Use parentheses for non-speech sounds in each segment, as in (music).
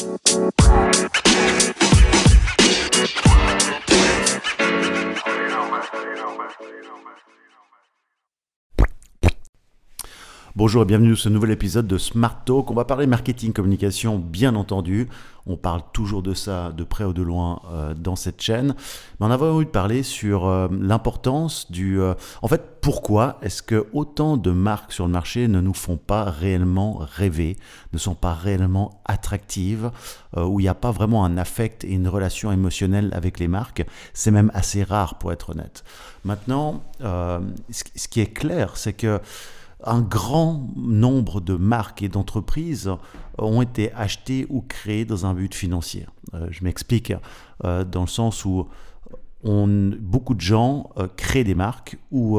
Bye. Bonjour et bienvenue dans ce nouvel épisode de Smart Talk. On va parler marketing, communication, bien entendu. On parle toujours de ça de près ou de loin euh, dans cette chaîne. Mais on avait envie de parler sur euh, l'importance du... Euh, en fait, pourquoi est-ce que autant de marques sur le marché ne nous font pas réellement rêver, ne sont pas réellement attractives, où il n'y a pas vraiment un affect et une relation émotionnelle avec les marques? C'est même assez rare pour être honnête. Maintenant, ce qui est clair, c'est que un grand nombre de marques et d'entreprises ont été achetées ou créées dans un but financier. Euh, je m'explique euh, dans le sens où beaucoup de gens euh, créent des marques ou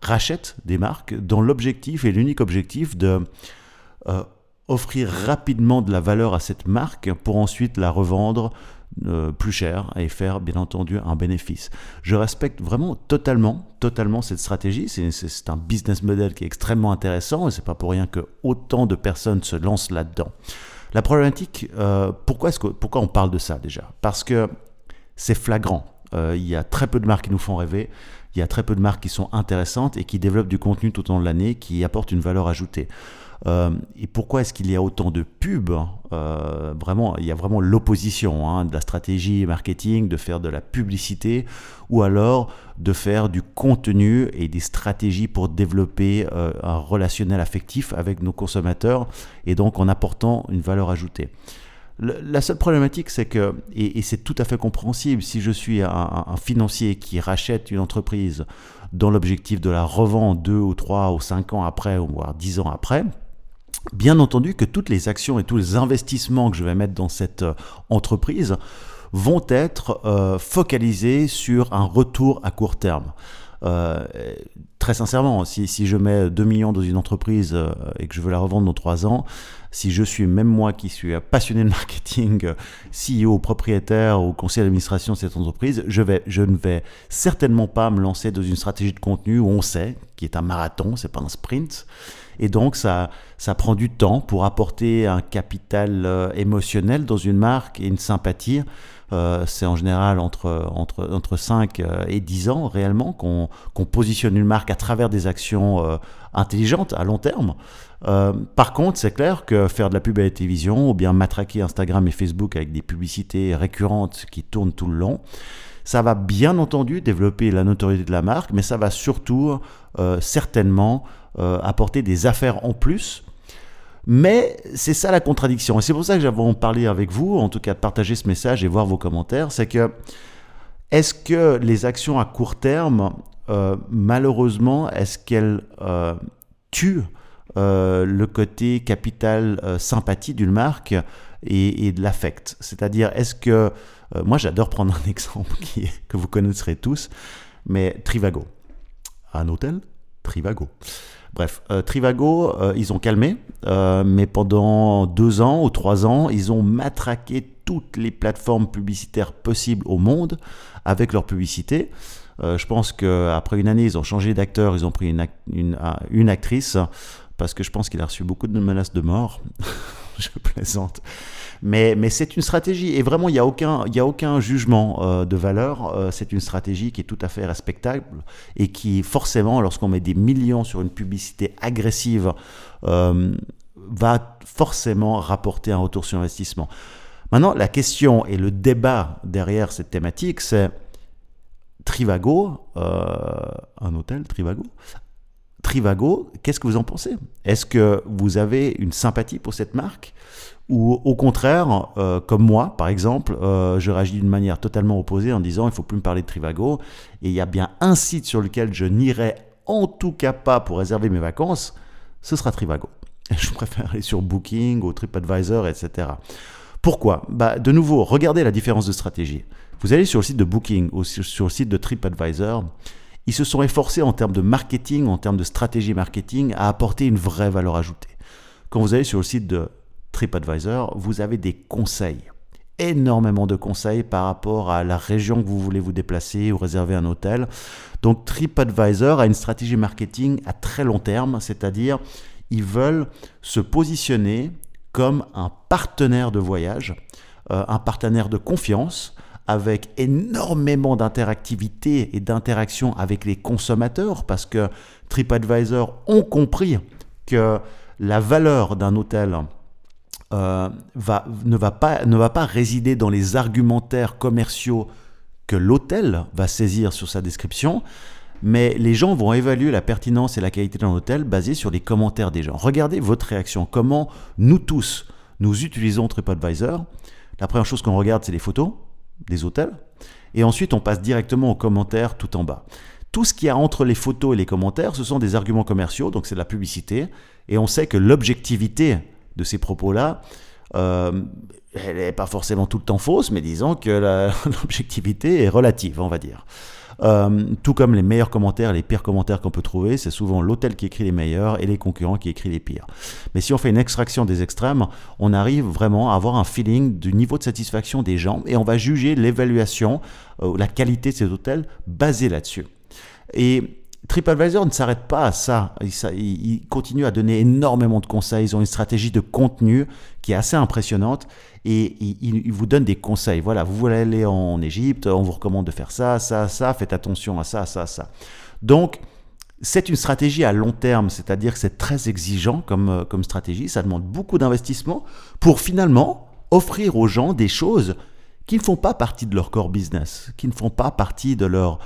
rachètent des marques dans l'objectif et l'unique objectif de offrir rapidement de la valeur à cette marque pour ensuite la revendre euh, plus cher et faire bien entendu un bénéfice. Je respecte vraiment totalement, totalement cette stratégie. C'est un business model qui est extrêmement intéressant et c'est pas pour rien que autant de personnes se lancent là-dedans. La problématique, euh, pourquoi, que, pourquoi on parle de ça déjà? Parce que c'est flagrant. Euh, il y a très peu de marques qui nous font rêver. Il y a très peu de marques qui sont intéressantes et qui développent du contenu tout au long de l'année qui apportent une valeur ajoutée. Euh, et pourquoi est-ce qu'il y a autant de pubs euh, Vraiment, il y a vraiment l'opposition hein, de la stratégie marketing, de faire de la publicité, ou alors de faire du contenu et des stratégies pour développer euh, un relationnel affectif avec nos consommateurs, et donc en apportant une valeur ajoutée. la seule problématique, c'est que, et, c'est tout à fait compréhensible, si je suis un, financier qui rachète une entreprise dans l'objectif de la revendre deux ou trois ou cinq ans après, ou voire dix ans après, Bien entendu que toutes les actions et tous les investissements que je vais mettre dans cette euh, entreprise vont être euh, focalisés sur un retour à court terme. Euh, très sincèrement, si, je mets 2 millions dans une entreprise et que je veux la revendre dans 3 ans, si je suis, même moi qui suis passionné de marketing, CEO, propriétaire ou conseiller d'administration de cette entreprise, je, ne vais certainement pas me lancer dans une stratégie de contenu où on sait, qui est un marathon, c'est pas un sprint, et donc, ça, ça prend du temps pour apporter un capital euh, émotionnel dans une marque et une sympathie. Euh, c'est en général entre, entre, entre 5 euh, et 10 ans réellement qu'on positionne une marque à travers des actions intelligentes à long terme. par contre, c'est clair que faire de la pub à la télévision ou bien matraquer Instagram et Facebook avec des publicités récurrentes qui tournent tout le long, ça va bien entendu développer la notoriété de la marque, mais ça va surtout certainement euh, apporter des affaires en plus. Mais c'est ça la contradiction. Et c'est pour ça que j'avais en parler avec vous, en tout cas de partager ce message et voir vos commentaires. C'est que est-ce que les actions à court terme, euh, malheureusement, est-ce qu'elles euh, tuent le côté capital sympathie d'une marque et, de l'affect? C'est-à-dire, est-ce que... moi, j'adore prendre un (laughs) exemple qui que vous connaisserez tous, mais Trivago. Un hôtel Trivago. Bref, euh, Trivago, euh, ils ont calmé, euh, mais pendant deux ans ou trois ans, ils ont matraqué toutes les plateformes publicitaires possibles au monde avec leur publicité. je pense qu'après une année, ils ont changé d'acteur, ils ont pris une, une actrice, parce que je pense qu'il a reçu beaucoup de menaces de mort. (laughs) je plaisante. Mais, c'est une stratégie. Et vraiment, il n'y a, aucun, y a aucun jugement euh, de valeur. Euh, c'est une stratégie qui est tout à fait respectable et qui, forcément, lorsqu'on met des millions sur une publicité agressive, euh, va forcément rapporter un retour sur investissement. Maintenant, la question et le débat derrière cette thématique, c'est Trivago, un hôtel Trivago, Trivago, qu'est-ce que vous en pensez? Est-ce que vous avez une sympathie pour cette marque? Ou au contraire, euh, comme moi, par exemple, euh, je réagis d'une manière totalement opposée en disant il faut plus me parler de Trivago. Et il y a bien un site sur lequel je n'irai en tout cas pas pour réserver mes vacances, ce sera Trivago. (laughs) Je préfère aller sur Booking ou TripAdvisor, etc. Pourquoi? Bah, De nouveau, regardez la différence de stratégie. Vous allez sur le site de Booking ou sur le site de TripAdvisor, ils se sont efforcés en termes de marketing, en termes de stratégie marketing, à apporter une vraie valeur ajoutée. Quand vous allez sur le site de TripAdvisor, vous avez des conseils. Énormément de conseils par rapport à la région que vous voulez vous déplacer ou réserver un hôtel. Donc TripAdvisor a une stratégie marketing à très long terme, c'est-à-dire ils veulent se positionner comme un partenaire de voyage, euh, un partenaire de confiance, avec énormément d'interactivité et d'interaction avec les consommateurs, parce que TripAdvisor ont compris que la valeur d'un hôtel euh, ne, va pas, ne va pas résider dans les argumentaires commerciaux que l'hôtel va saisir sur sa description, mais les gens vont évaluer la pertinence et la qualité d'un hôtel basé sur les commentaires des gens. Regardez votre réaction, comment nous tous, nous utilisons TripAdvisor? La première chose qu'on regarde, c'est les photos des hôtels, et ensuite on passe directement aux commentaires tout en bas. Tout ce qu'il y a entre les photos et les commentaires, ce sont des arguments commerciaux, donc c'est de la publicité, et on sait que l'objectivité de ces propos-là, euh, elle n'est pas forcément tout le temps fausse, mais disons que (laughs) l'objectivité est relative, on va dire. Euh, tout comme les meilleurs commentaires, les pires commentaires qu'on peut trouver, c'est souvent l'hôtel qui écrit les meilleurs et les concurrents qui écrit les pires. Mais si on fait une extraction des extrêmes, on arrive vraiment à avoir un feeling du niveau de satisfaction des gens et on va juger l'évaluation, euh, la qualité de ces hôtels basée là-dessus. Et TripAdvisor ne s'arrête pas à ça. Ils, continuent à donner énormément de conseils. Ils ont une stratégie de contenu qui est assez impressionnante et ils, vous donnent des conseils. Voilà, vous voulez aller en Égypte, on vous recommande de faire ça, ça, ça, faites attention à ça, ça, ça. Donc, c'est une stratégie à long terme, c'est-à-dire que c'est très exigeant comme, euh, comme stratégie. Ça demande beaucoup d'investissement pour finalement offrir aux gens des choses qui ne font pas partie de leur core business, qui ne font pas partie de leur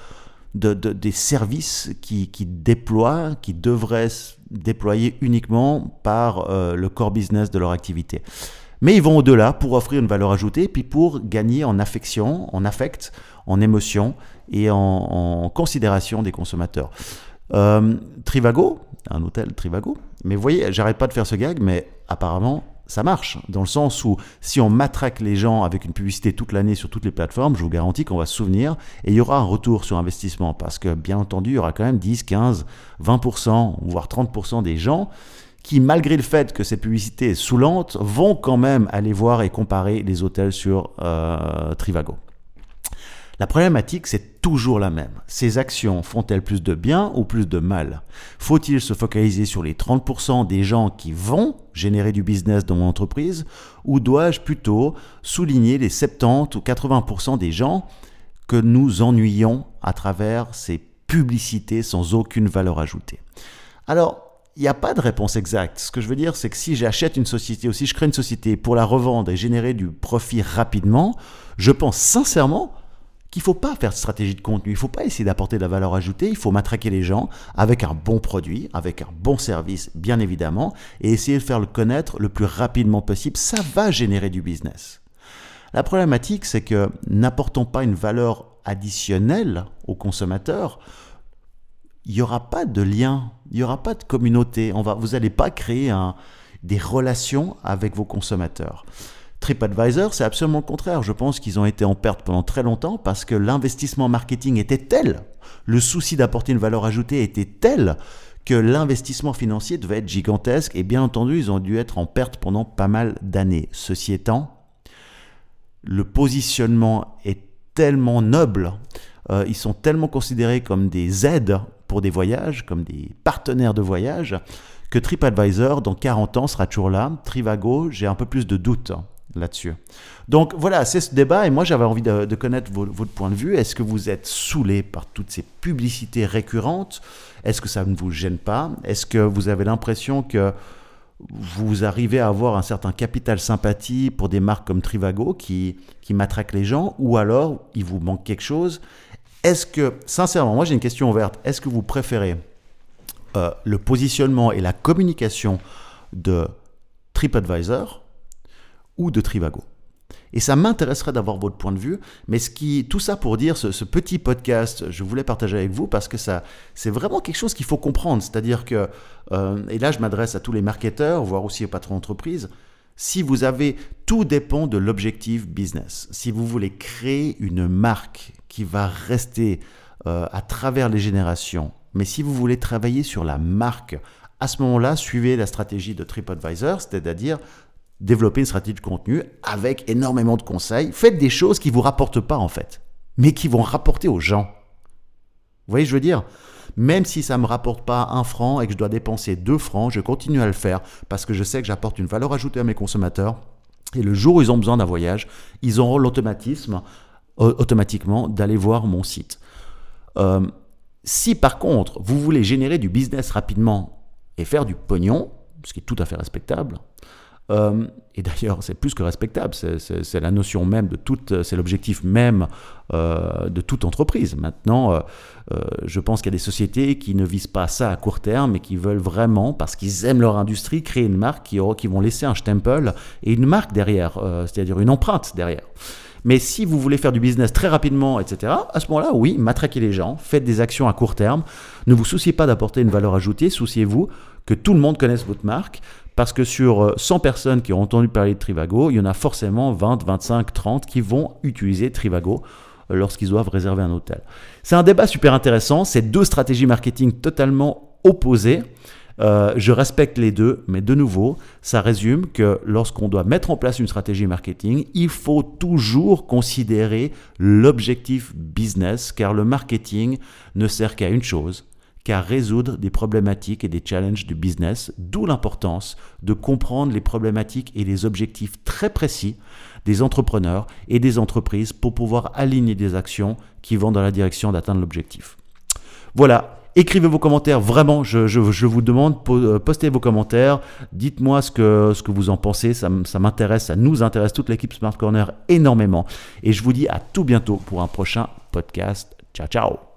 de, des services qui, qui, déploient, qui devraient déployer uniquement par euh, le core business de leur activité. Mais ils vont au-delà pour offrir une valeur ajoutée, puis pour gagner en affection, en affect, en émotion et en, considération des consommateurs. Euh, Trivago, un hôtel Trivago, mais vous voyez, j'arrête pas de faire ce gag, mais apparemment, ça marche, dans le sens où si on matraque les gens avec une publicité toute l'année sur toutes les plateformes, je vous garantis qu'on va se souvenir et il y aura un retour sur investissement parce que bien entendu, il y aura quand même 10, 15, 20%, voire 30% des gens qui, malgré le fait que cette publicité est saoulante, vont quand même aller voir et comparer les hôtels sur euh, Trivago. La problématique, c'est toujours la même. Ces actions font-elles plus de bien ou plus de mal? Faut-il se focaliser sur les 30% des gens qui vont générer du business dans mon entreprise? Ou dois-je plutôt souligner les 70 ou 80% des gens que nous ennuyons à travers ces publicités sans aucune valeur ajoutée? Alors, il n'y a pas de réponse exacte. Ce que je veux dire, c'est que si j'achète une société ou si je crée une société pour la revendre et générer du profit rapidement, je pense sincèrement qu'il ne faut pas faire de stratégie de contenu, il ne faut pas essayer d'apporter de la valeur ajoutée, il faut matraquer les gens avec un bon produit, avec un bon service, bien évidemment, et essayer de faire le connaître le plus rapidement possible. Ça va générer du business. La problématique, c'est que n'apportons pas une valeur additionnelle aux consommateurs, il n'y aura pas de lien, il n'y aura pas de communauté. On va, vous n'allez pas créer un, des relations avec vos consommateurs. TripAdvisor, c'est absolument le contraire. Je pense qu'ils ont été en perte pendant très longtemps parce que l'investissement marketing était tel, le souci d'apporter une valeur ajoutée était tel que l'investissement financier devait être gigantesque et bien entendu, ils ont dû être en perte pendant pas mal d'années. Ceci étant, le positionnement est tellement noble, euh, ils sont tellement considérés comme des aides pour des voyages, comme des partenaires de voyage, que TripAdvisor, dans 40 ans, sera toujours là. Trivago, j'ai un peu plus de doutes là-dessus. Donc voilà, c'est ce débat et moi j'avais envie de, connaître votre point de vue. Est-ce que vous êtes saoulé par toutes ces publicités récurrentes? Est-ce que ça ne vous gêne pas? Est-ce que vous avez l'impression que vous arrivez à avoir un certain capital sympathie pour des marques comme Trivago qui, qui matraquent les gens ou alors il vous manque quelque chose? Est-ce que, sincèrement, moi j'ai une question ouverte, est-ce que vous préférez euh, le positionnement et la communication de TripAdvisor ou de Trivago. Et ça m'intéresserait d'avoir votre point de vue, mais ce qui, tout ça pour dire, ce, petit podcast, je voulais partager avec vous parce que ça, c'est vraiment quelque chose qu'il faut comprendre. C'est-à-dire que, euh, et là je m'adresse à tous les marketeurs, voire aussi aux patrons d'entreprise, si vous avez, tout dépend de l'objectif business. Si vous voulez créer une marque qui va rester euh, à travers les générations, mais si vous voulez travailler sur la marque, à ce moment-là, suivez la stratégie de TripAdvisor, c'est-à-dire développer une stratégie de contenu avec énormément de conseils. Faites des choses qui ne vous rapportent pas en fait, mais qui vont rapporter aux gens. Vous voyez, je veux dire? Même si ça ne me rapporte pas un franc et que je dois dépenser deux francs, je continue à le faire parce que je sais que j'apporte une valeur ajoutée à mes consommateurs. Et le jour où ils ont besoin d'un voyage, ils auront l'automatisme automatiquement d'aller voir mon site. Euh, si par contre, vous voulez générer du business rapidement et faire du pognon, ce qui est tout à fait respectable, euh, et d'ailleurs, c'est plus que respectable, c'est la notion même de toute, c'est l'objectif même euh, de toute entreprise. Maintenant, je pense qu'il y a des sociétés qui ne visent pas ça à court terme, mais qui veulent vraiment, parce qu'ils aiment leur industrie, créer une marque qui, qui vont laisser un stempel et une marque derrière, c'est-à-dire une empreinte derrière. Mais si vous voulez faire du business très rapidement, etc., à ce moment-là, oui, matraquez les gens, faites des actions à court terme. Ne vous souciez pas d'apporter une valeur ajoutée, souciez-vous que tout le monde connaisse votre marque. Parce que sur 100 euh, personnes qui ont entendu parler de Trivago, il y en a forcément 20, 25, 30 qui vont utiliser Trivago euh, lorsqu'ils doivent réserver un hôtel. C'est un débat super intéressant, c'est deux stratégies marketing totalement opposées. Euh, je respecte les deux, mais de nouveau, ça résume que lorsqu'on doit mettre en place une stratégie marketing, il faut toujours considérer l'objectif business, car le marketing ne sert qu'à une chose, qu'à résoudre des problématiques et des challenges du business, d'où l'importance de comprendre les problématiques et les objectifs très précis des entrepreneurs et des entreprises pour pouvoir aligner des actions qui vont dans la direction d'atteindre l'objectif. Voilà, Écrivez vos commentaires, vraiment, je, vous demande, euh, postez vos commentaires, dites-moi ce que, vous en pensez, ça, ça m'intéresse, ça nous intéresse, toute l'équipe Smart Corner énormément. Et je vous dis à tout bientôt pour un prochain podcast. Ciao, ciao